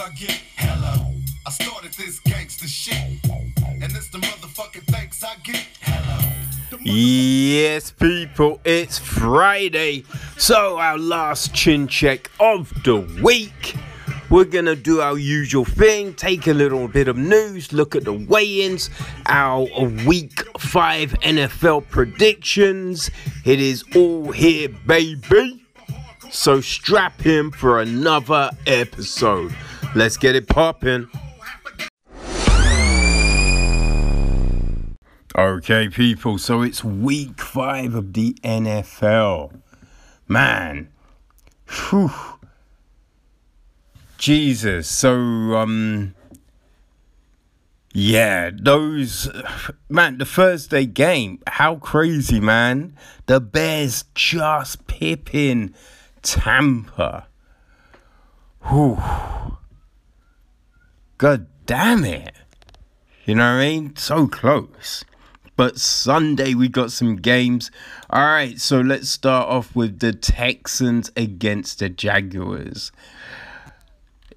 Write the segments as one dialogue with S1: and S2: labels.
S1: I get. Hello. I started this gangster shit. And it's the motherfucking thanks I get. Hello.
S2: Yes, people, it's Friday. So, our last chin check of the week. We're gonna do our usual thing, take a little bit of news, look at the weigh ins, our week five NFL predictions. It is all here, baby. So, strap in for another episode. Let's get it popping. Okay, people, so it's week five of the NFL. Man, whew. Jesus. So, um, yeah, those, man, the Thursday game, how crazy, man. The Bears just pipping Tampa. Whew. God damn it. You know what I mean? So close. But Sunday we got some games. All right, so let's start off with the Texans against the Jaguars.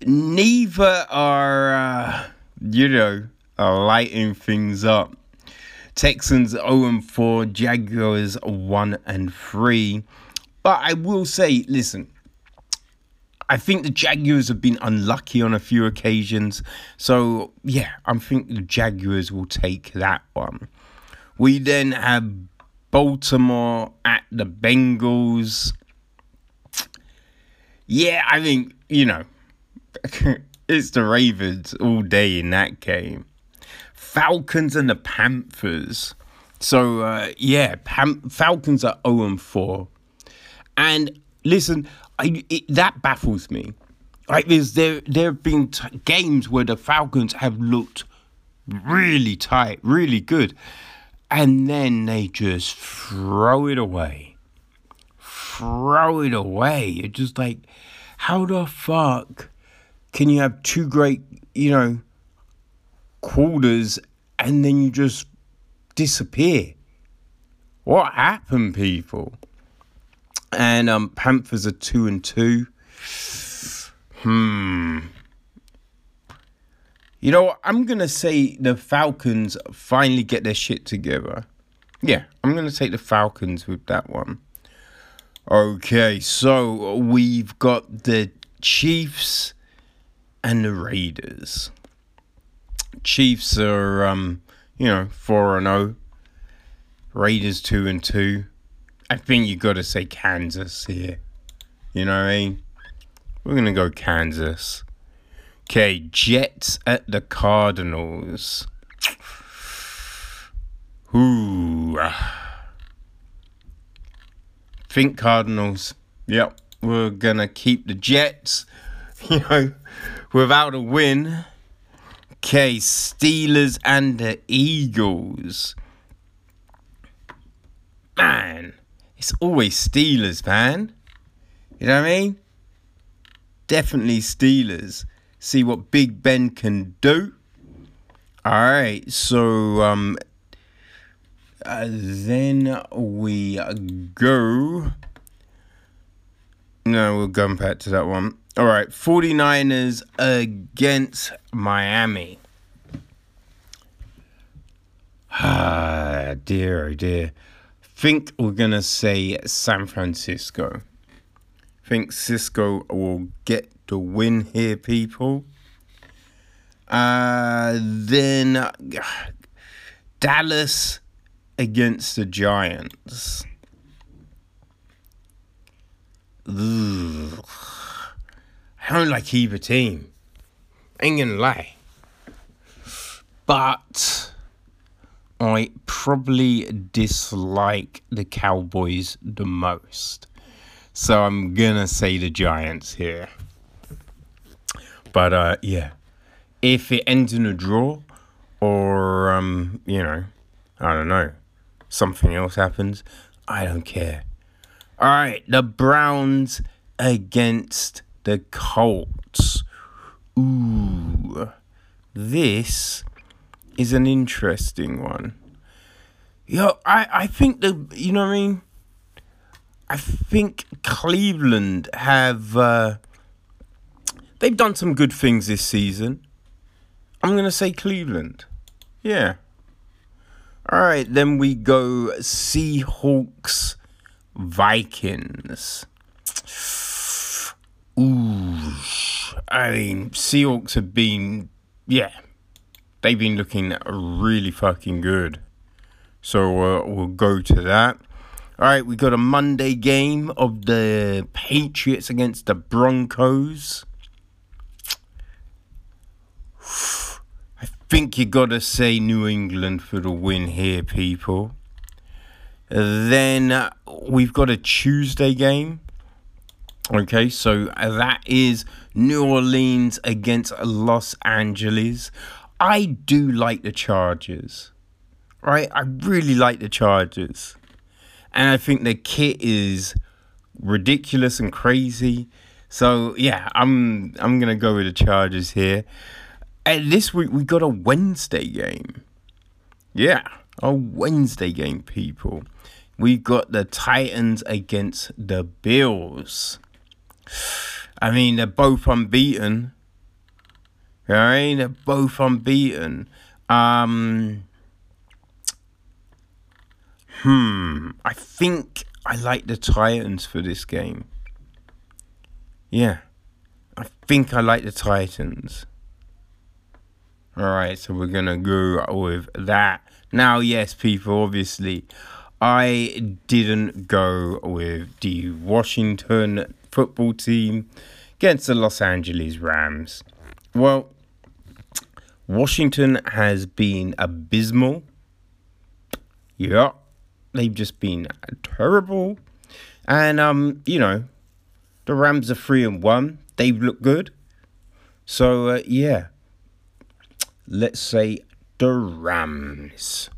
S2: Neither are, uh, you know, lighting things up. Texans 0 4, Jaguars 1 and 3. But I will say, listen, I think the Jaguars have been unlucky on a few occasions. So, yeah, I think the Jaguars will take that one. We then have Baltimore at the Bengals. Yeah, I think, you know, it's the Ravens all day in that game. Falcons and the Panthers. So, uh, yeah, Pam- Falcons are 0 4. And listen, I, it, that baffles me. Like, there's, there, there have been t- games where the Falcons have looked really tight, really good and then they just throw it away. Throw it away. You're just like, how the fuck can you have two great, you know, quarters and then you just disappear? What happened, people? And um, Panthers are two and two. Hmm. You know? I'm going to say the Falcons finally get their shit together. Yeah, I'm going to take the Falcons with that one. Okay, so we've got the Chiefs and the Raiders. Chiefs are, um, you know, 4 and 0. Raiders 2 and 2. I think you got to say Kansas here. You know what I mean? We're going to go Kansas. Okay, Jets at the Cardinals. Ooh. Think Cardinals. Yep, we're gonna keep the Jets. You know, without a win. Okay, Steelers and the Eagles. Man, it's always Steelers, man. You know what I mean? Definitely Steelers see what Big Ben can do. All right, so um, uh, then we go. No, we'll go back to that one. All right, 49ers against Miami. Ah, dear, oh dear. Think we're going to say San Francisco. Think Cisco will get the win here, people. Uh, then Dallas against the Giants. Ugh. I don't like either team. I Ain't gonna lie. But I probably dislike the Cowboys the most. So I'm gonna say the Giants here. But uh, yeah, if it ends in a draw, or um, you know, I don't know, something else happens, I don't care. All right, the Browns against the Colts. Ooh, this is an interesting one. Yo, I, I think the you know what I mean. I think Cleveland have uh, they've done some good things this season. I'm to say Cleveland. Yeah. All right, then we go Seahawks Vikings. Ooh. I mean, Seahawks have been, yeah, they've been looking really fucking good. So uh, we'll go to that. All right, we got a Monday game of the Patriots against the Broncos. I think you got to say New England for the win here, people. Then uh, we've got a Tuesday game. Okay, so that is New Orleans against Los Angeles. I do like the Chargers. Right? I really like the Chargers. And I think the kit is ridiculous and crazy. So yeah, I'm I'm gonna go with the Chargers here. And this week we got a Wednesday game. Yeah, a Wednesday game, people. We got the Titans against the Bills. I mean, they're both unbeaten. Right? They're both unbeaten. Um, hmm. I think I like the Titans for this game. Yeah. I think I like the Titans. Alright, so we're gonna go with that. Now, yes, people, obviously, I didn't go with the Washington football team against the Los Angeles Rams. Well, Washington has been abysmal. Yeah, they've just been terrible. And um, you know, the Rams are three and one. They've looked good. So uh, yeah, let's say the Rams.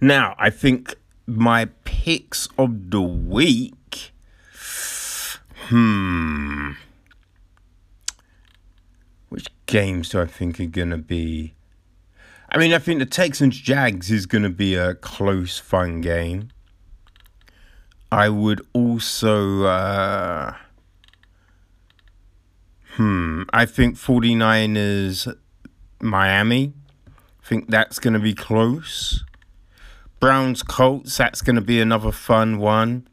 S2: Now, I think my picks of the week. Hmm. Games do I think are going to be? I mean, I think the Texans Jags is going to be a close, fun game. I would also. Uh, hmm. I think 49ers Miami. I think that's going to be close. Browns Colts, that's going to be another fun one.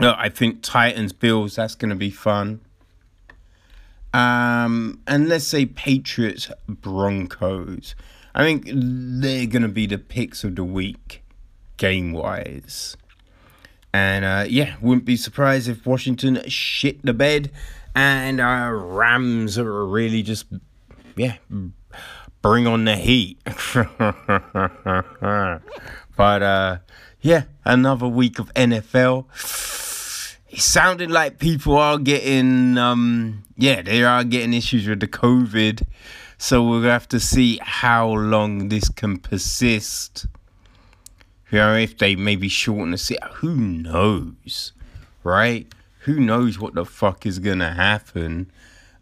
S2: Uh, I think Titans Bills, that's going to be fun. Um, and let's say Patriots Broncos. I think they're going to be the picks of the week, game wise. And uh, yeah, wouldn't be surprised if Washington shit the bed and uh, Rams are really just, yeah, bring on the heat. but uh, yeah, another week of NFL. It sounded like people are getting, um, yeah, they are getting issues with the COVID. So we'll have to see how long this can persist. You know, if they maybe shorten the season, who knows, right? Who knows what the fuck is gonna happen?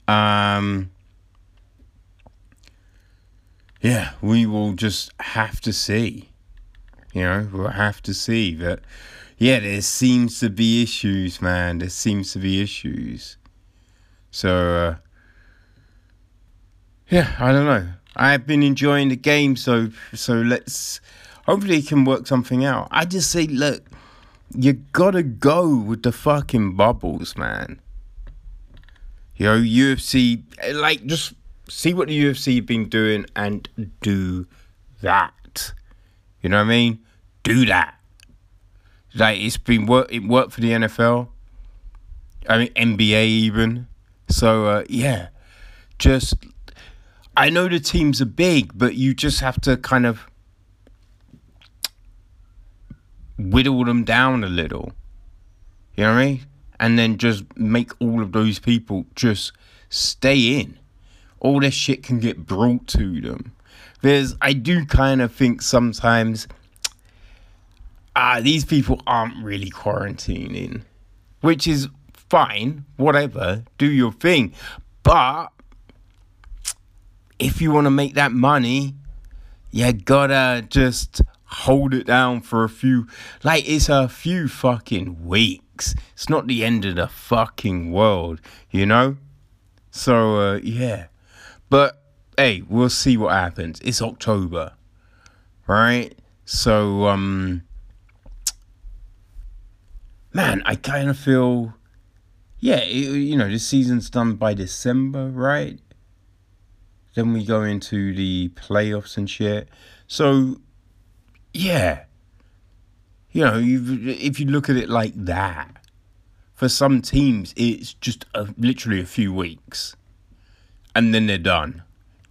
S2: Um, yeah, we will just have to see. You know, we'll have to see. But yeah, there seems to be issues, man. There seems to be issues. So, uh, yeah, I don't know. I've been enjoying the game, so so let's hopefully can work something out. I just say, look, you gotta go with the fucking bubbles, man. You know, UFC, like, just see what the UFC been doing and do that. You know what I mean? Do that. Like it's been work. It worked for the NFL. I mean NBA even. So uh, yeah, just I know the teams are big, but you just have to kind of whittle them down a little. You know what I mean? And then just make all of those people just stay in all this shit can get brought to them. There's, I do kind of think sometimes, ah, these people aren't really quarantining, which is fine, whatever, do your thing. But if you want to make that money, you gotta just hold it down for a few, like it's a few fucking weeks. It's not the end of the fucking world, you know? So uh, yeah, but hey, we'll see what happens. It's October, right? So um, man, I kind of feel, yeah, it, you know, this season's done by December, right? Then we go into the playoffs and shit. So yeah, you know, if you look at it like that, for some teams, it's just a, literally a few weeks and then they're done.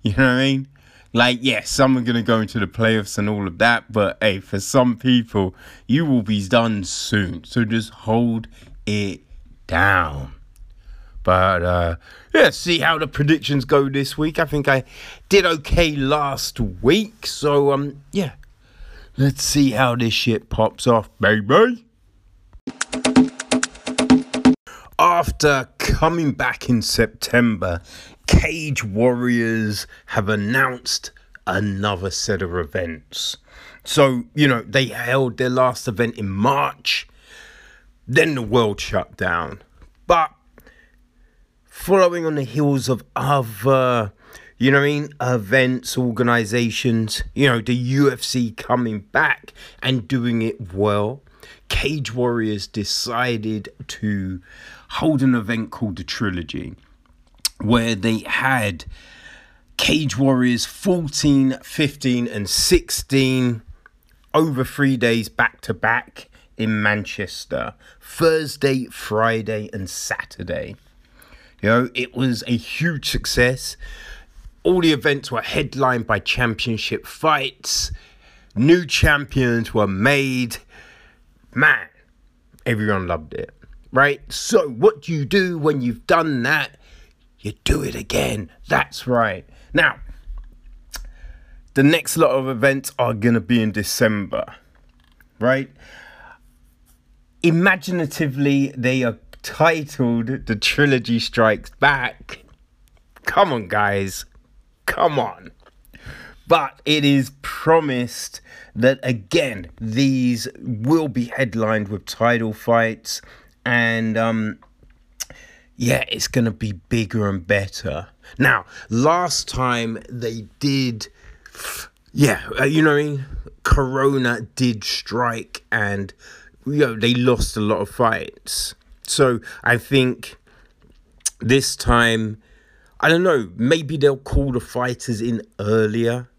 S2: You know what I mean? Like, yes, are going to go into the playoffs and all of that, but hey, for some people, you will be done soon. So just hold it down. But uh, yeah, see how the predictions go this week. I think I did okay last week. So um, yeah, Let's see how this shit pops off, baby. After coming back in September, Cage Warriors have announced another set of events. So, you know, they held their last event in March, then the world shut down. But following on the heels of other you know I mean? Events, organizations, you know, the UFC coming back and doing it well. Cage Warriors decided to hold an event called the Trilogy where they had Cage Warriors 14, 15, and 16 over three days back to back in Manchester Thursday, Friday, and Saturday. You know, it was a huge success. All the events were headlined by championship fights. New champions were made. Man, everyone loved it, right? So, what do you do when you've done that? You do it again. That's right. Now, the next lot of events are going to be in December, right? Imaginatively, they are titled The Trilogy Strikes Back. Come on, guys. Come on. But it is promised that again, these will be headlined with title fights, and um, yeah, it's gonna be bigger and better. Now, last time they did, yeah, uh, you know, I mean? Corona did strike, and you know they lost a lot of fights. So I think this time I don't know, maybe they'll call the fighters in earlier,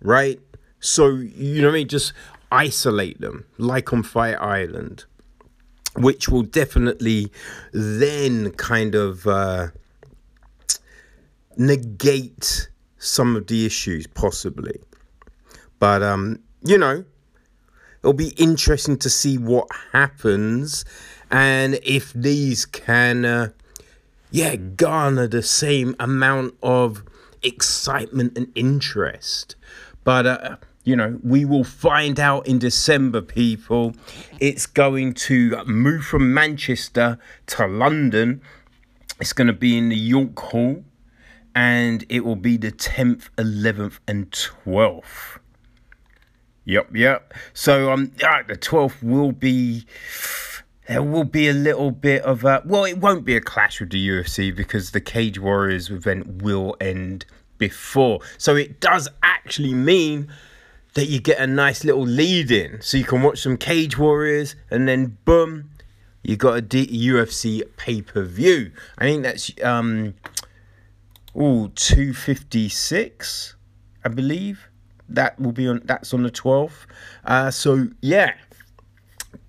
S2: right? So, you know I mean? Just isolate them, like on Fight Island, which will definitely then kind of uh, negate some of the issues, possibly. But, um, you know, it'll be interesting to see what happens and if these can. Uh, yeah, garner the same amount of excitement and interest. But, uh, you know, we will find out in December, people. It's going to move from Manchester to London. It's going to be in the York Hall. And it will be the 10th, 11th, and 12th. Yep, yep. So um, uh, the 12th will be there will be a little bit of a well, it won't be a clash with the UFC because the Cage Warriors event will end before. So it does actually mean that you get a nice little lead in. So you can watch some Cage Warriors and then boom, you got a D- UFC pay per view. I think that's um oh 256, I believe. That will be on that's on the 12th. Uh so yeah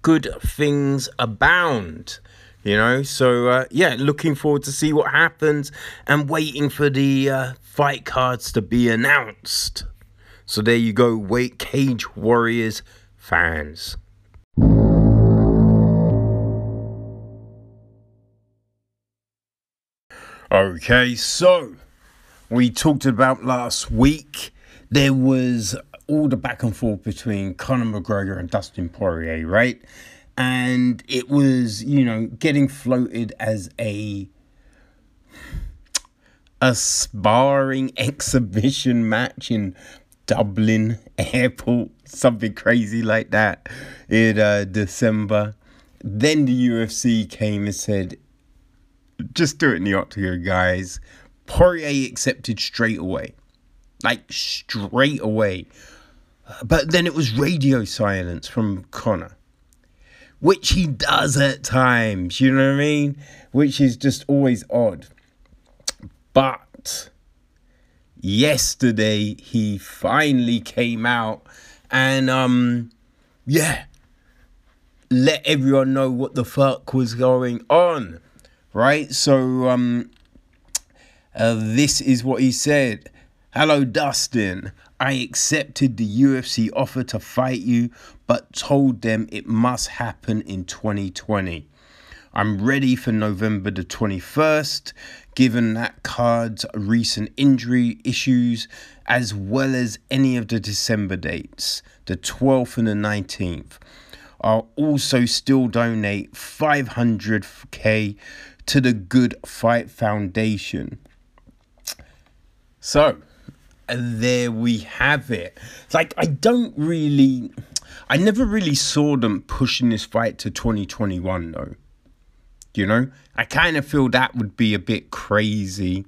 S2: good things abound you know so uh, yeah looking forward to see what happens and waiting for the uh, fight cards to be announced so there you go wait cage warriors fans okay so we talked about last week there was all the back and forth between Conor McGregor and Dustin Poirier, right? And it was, you know, getting floated as a a sparring exhibition match in Dublin airport, something crazy like that in uh, December. Then the UFC came and said, just do it in the octagon, guys. Poirier accepted straight away, like straight away. But then it was radio silence from Conor, which he does at times. You know what I mean? Which is just always odd. But yesterday he finally came out and um yeah. Let everyone know what the fuck was going on right? So um uh, this is what he said. Hello dustin. I accepted the ufc offer to fight you but told them it must happen in 2020 I'm ready for November the 21st, given that card's recent injury issues, as well as any of the December dates, the 12th and the 19th. I'll also still donate 500k to the Good Fight Foundation. So, there we have it. Like, I don't really, I never really saw them pushing this fight to 2021 though. You know, I kind of feel that would be a bit crazy.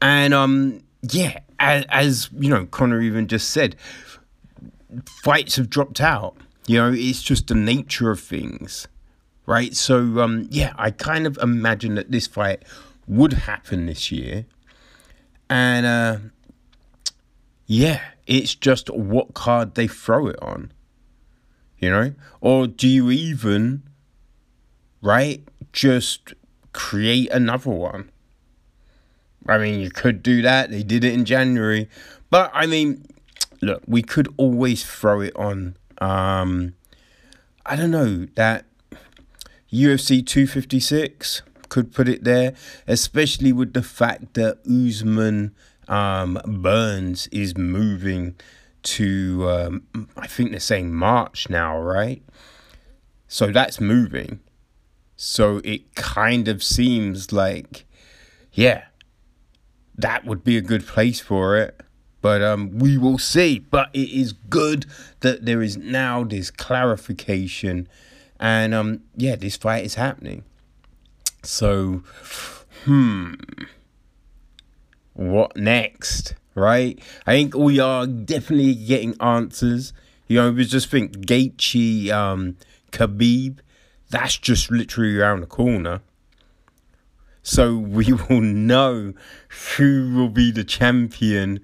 S2: And um, yeah, as, as you know, Conor even just said, fights have dropped out. You know, it's just the nature of things, right? So um, yeah, I kind of imagine that this fight would happen this year, and uh, yeah, it's just what card they throw it on. You know, or do you even, right? Just create another one. I mean, you could do that. They did it in January. But I mean, look, we could always throw it on um I don't know, that UFC 256 could put it there, especially with the fact that Usman um, Burns is moving to, um, I think they're saying March now, right? So that's moving. So it kind of seems like, yeah, that would be a good place for it. But um, we will see. But it is good that there is now this clarification, and um, yeah, this fight is happening. So, hmm, what next? Right? I think we are definitely getting answers. You know, we just think Gaethje, um, Khabib that's just literally around the corner. So we will know who will be the champion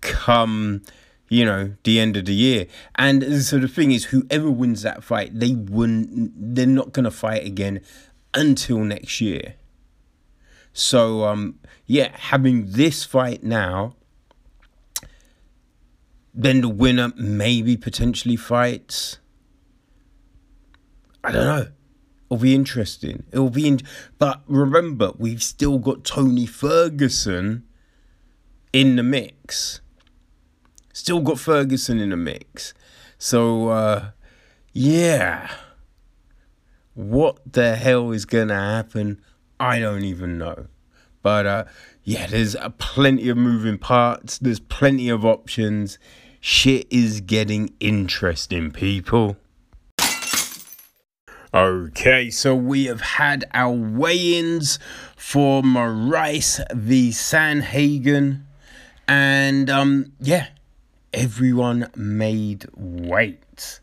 S2: come, you know, the end of the year. And so the thing is, whoever wins that fight, they wouldn't, they're not gonna fight again until next year. So um, yeah, having this fight now, then the winner maybe potentially fights. I don't know. It'll be interesting. It'll be in, but remember, we've still got Tony Ferguson in the mix. Still got Ferguson in the mix. So uh yeah. What the hell is gonna happen? I don't even know. But uh yeah, there's uh, plenty of moving parts. There's plenty of options. Shit is getting interesting, people. Okay, so we have had our weigh ins for Moraes v Sandhagen. And um, yeah, everyone made weight,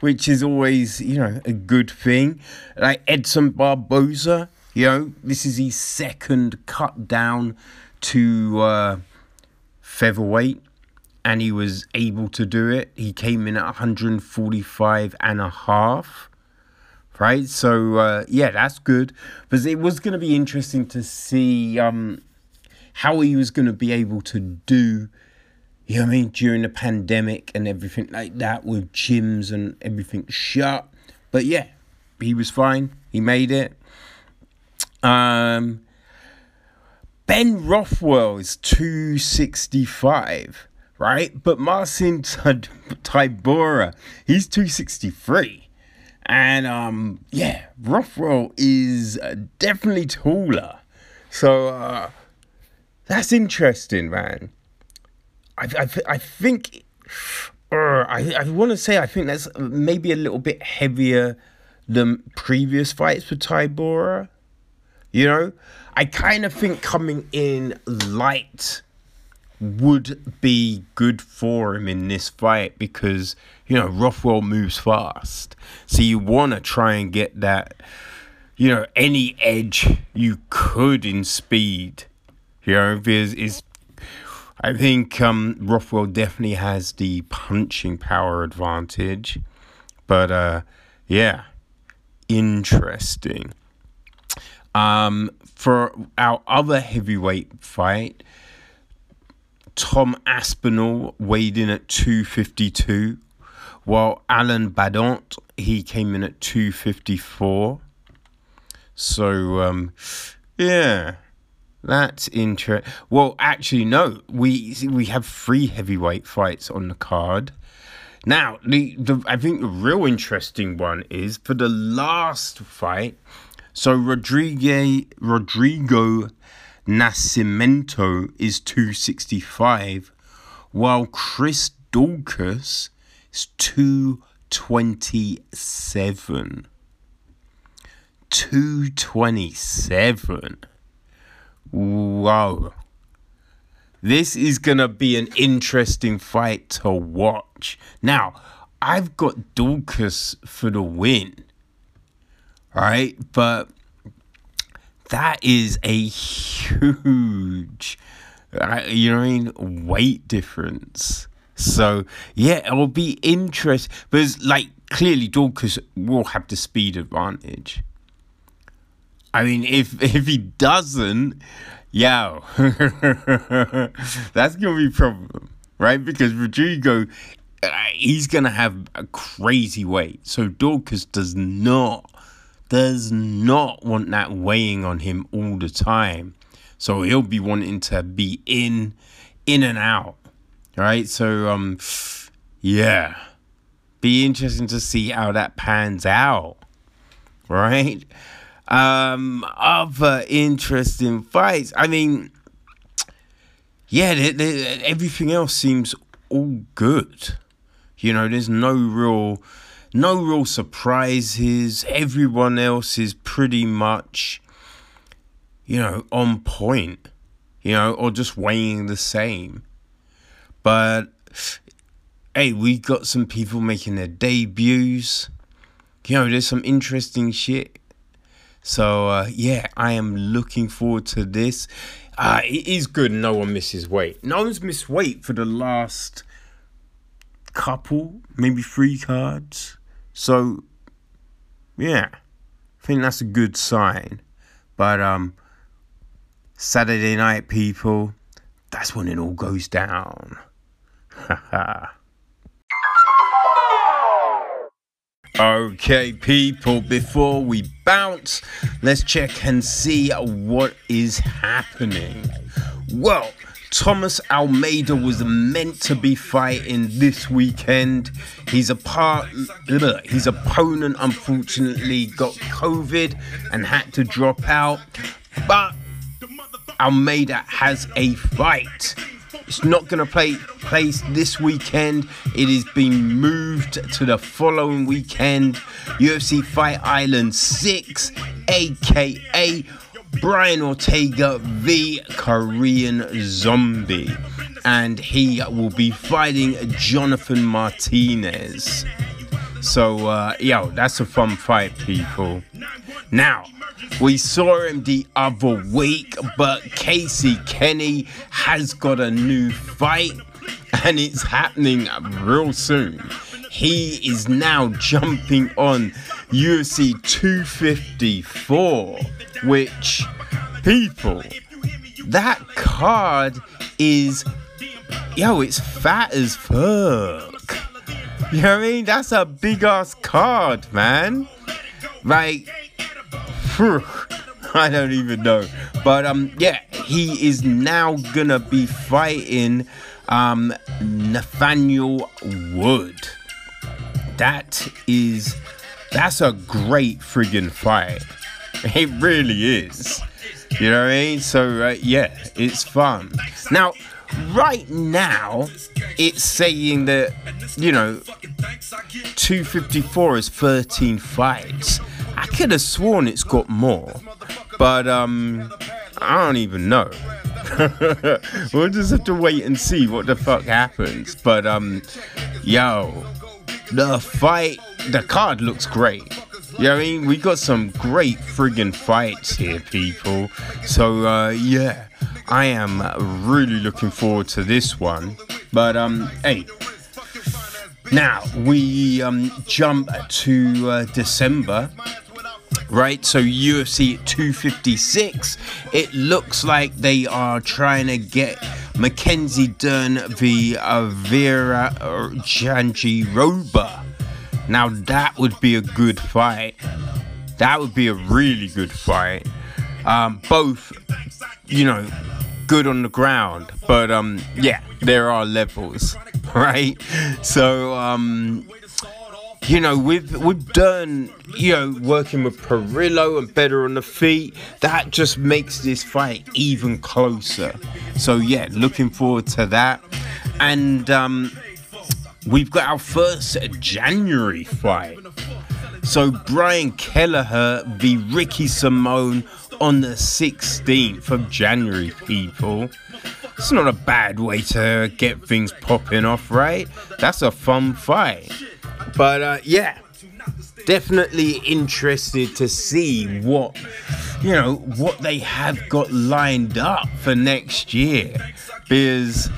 S2: which is always, you know, a good thing. Like Edson Barboza, you know, this is his second cut down to uh, featherweight and he was able to do it. He came in at 145 and a half right? So uh, yeah, that's good. But it was going to be interesting to see um, how he was going to be able to do. You know I mean? During the pandemic and everything like that, with gyms and everything shut. But yeah, he was fine. He made it. Um, Ben Rothwell is 265, right? But Marcin Tybura, he's 263. And um, yeah, Rothwell is uh, definitely taller. So uh, that's interesting, man. I, I, I think, uh, I, I want to say, I think that's maybe a little bit heavier than previous fights for Tybura. You know, I kind of think coming in light would be good for him in this fight because you know Rothwell moves fast, so you want to try and get that you know any edge you could in speed. You know, because is I think um, Rothwell definitely has the punching power advantage, but uh, yeah, interesting. Um, for our other heavyweight fight, Tom Aspinall weighed in at 252, while Alan Baudot he came in at 254. So um, yeah, that's interesting. Well, actually, no, we we have three heavyweight fights on the card. Now, the, the I think the real interesting one is for the last fight. So Rodrigo Rodrigo Nascimento is 265, while Chris Daukaus is 227. 227. Wow. This is going to be an interesting fight to watch. Now, I've got Daukaus for the win. Right? But that is a huge, uh, you know what I mean, weight difference. So, yeah, it will be interesting. Because, like, clearly Daukaus will have the speed advantage. I mean, if if he doesn't, yeah, that's gonna be a problem, right? Because Rodrigo, uh, he's gonna have a crazy weight, so Daukaus does not does not want that weighing on him all the time. So he'll be wanting to be in, in and out, right? So um, yeah, be interesting to see how that pans out, right? Um, other interesting fights. I mean, yeah, they, they, everything else seems all good. You know, there's no real, no real surprises. Everyone else is pretty much, you know, on point. You know, or just weighing the same. But hey, we got some people making their debuts. You know, there's some interesting shit so uh, yeah, I am looking forward to this. Uh, it is good. No one misses weight. No one's missed weight for the last couple, maybe three cards. So yeah, I think that's a good sign. But um, Saturday night, people, that's when it all goes down. Okay, people, before we bounce, let's check and see what is happening. Well, Thomas Almeida was meant to be fighting this weekend. His apart, his opponent unfortunately got COVID and had to drop out. But Almeida has a fight. It's not going to play place this weekend. It is being moved to the following weekend. UFC Fight Island 6, aka Brian Ortega v Korean Zombie. And he will be fighting Jonathan Martinez. So, uh, yo, that's a fun fight, people. Now, we saw him the other week, but Casey Kenny has got a new fight and it's happening real soon. He is now jumping on UFC 254, which, people, that card is, yo, it's fat as fuck. You know what I mean? That's a big ass card, man. Like, I don't even know. But um, yeah, he is now gonna be fighting um Nathaniel Wood. That is that's a great friggin' fight. It really is. You know what I mean? So uh, yeah, it's fun. Now, right now, it's saying that you know 254 is 13 fights could have sworn it's got more, but um, I don't even know. we'll just have to wait and see what the fuck happens. But um, yo, the fight, the card looks great. You know what I mean? We got some great friggin' fights here, people. So uh, yeah, I am really looking forward to this one. But um, hey. Now we um, jump to uh, December, right? So UFC 256. It looks like they are trying to get Mackenzie Dern v uh, Virna Jandiroba. Now that would be a good fight. That would be a really good fight. Um, both, you know, good on the ground, but um, yeah, there are levels, right? So um, you know, we've done, you know, working with Parillo and better on the feet. That just makes this fight even closer. So yeah, looking forward to that. And um, we've got our first January fight. So Brian Kelleher v Ricky Simon on the 16th of January, people. It's not a bad way to get things popping off, right? That's a fun fight. But uh, yeah, definitely interested to see what you know what they have got lined up for next year because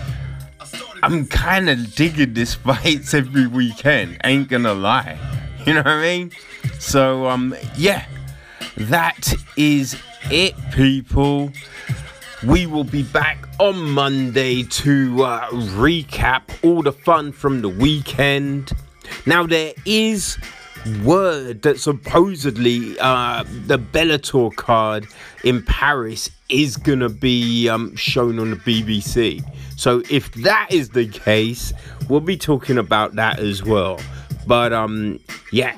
S2: I'm kind of digging this fights every weekend. Ain't gonna lie, you know what I mean? So um, yeah, that is it, people. We will be back on Monday to uh, recap all the fun from the weekend. Now, there is word that supposedly uh, the Bellator card in Paris is gonna be um, shown on the BBC. So if that is the case, we'll be talking about that as well. But um, yeah,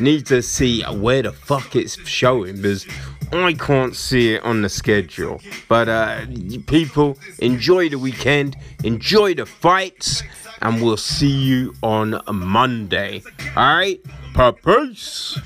S2: need to see where the fuck it's showing because I can't see it on the schedule. But uh, people, enjoy the weekend, enjoy the fights, and we'll see you on Monday. All right, peace.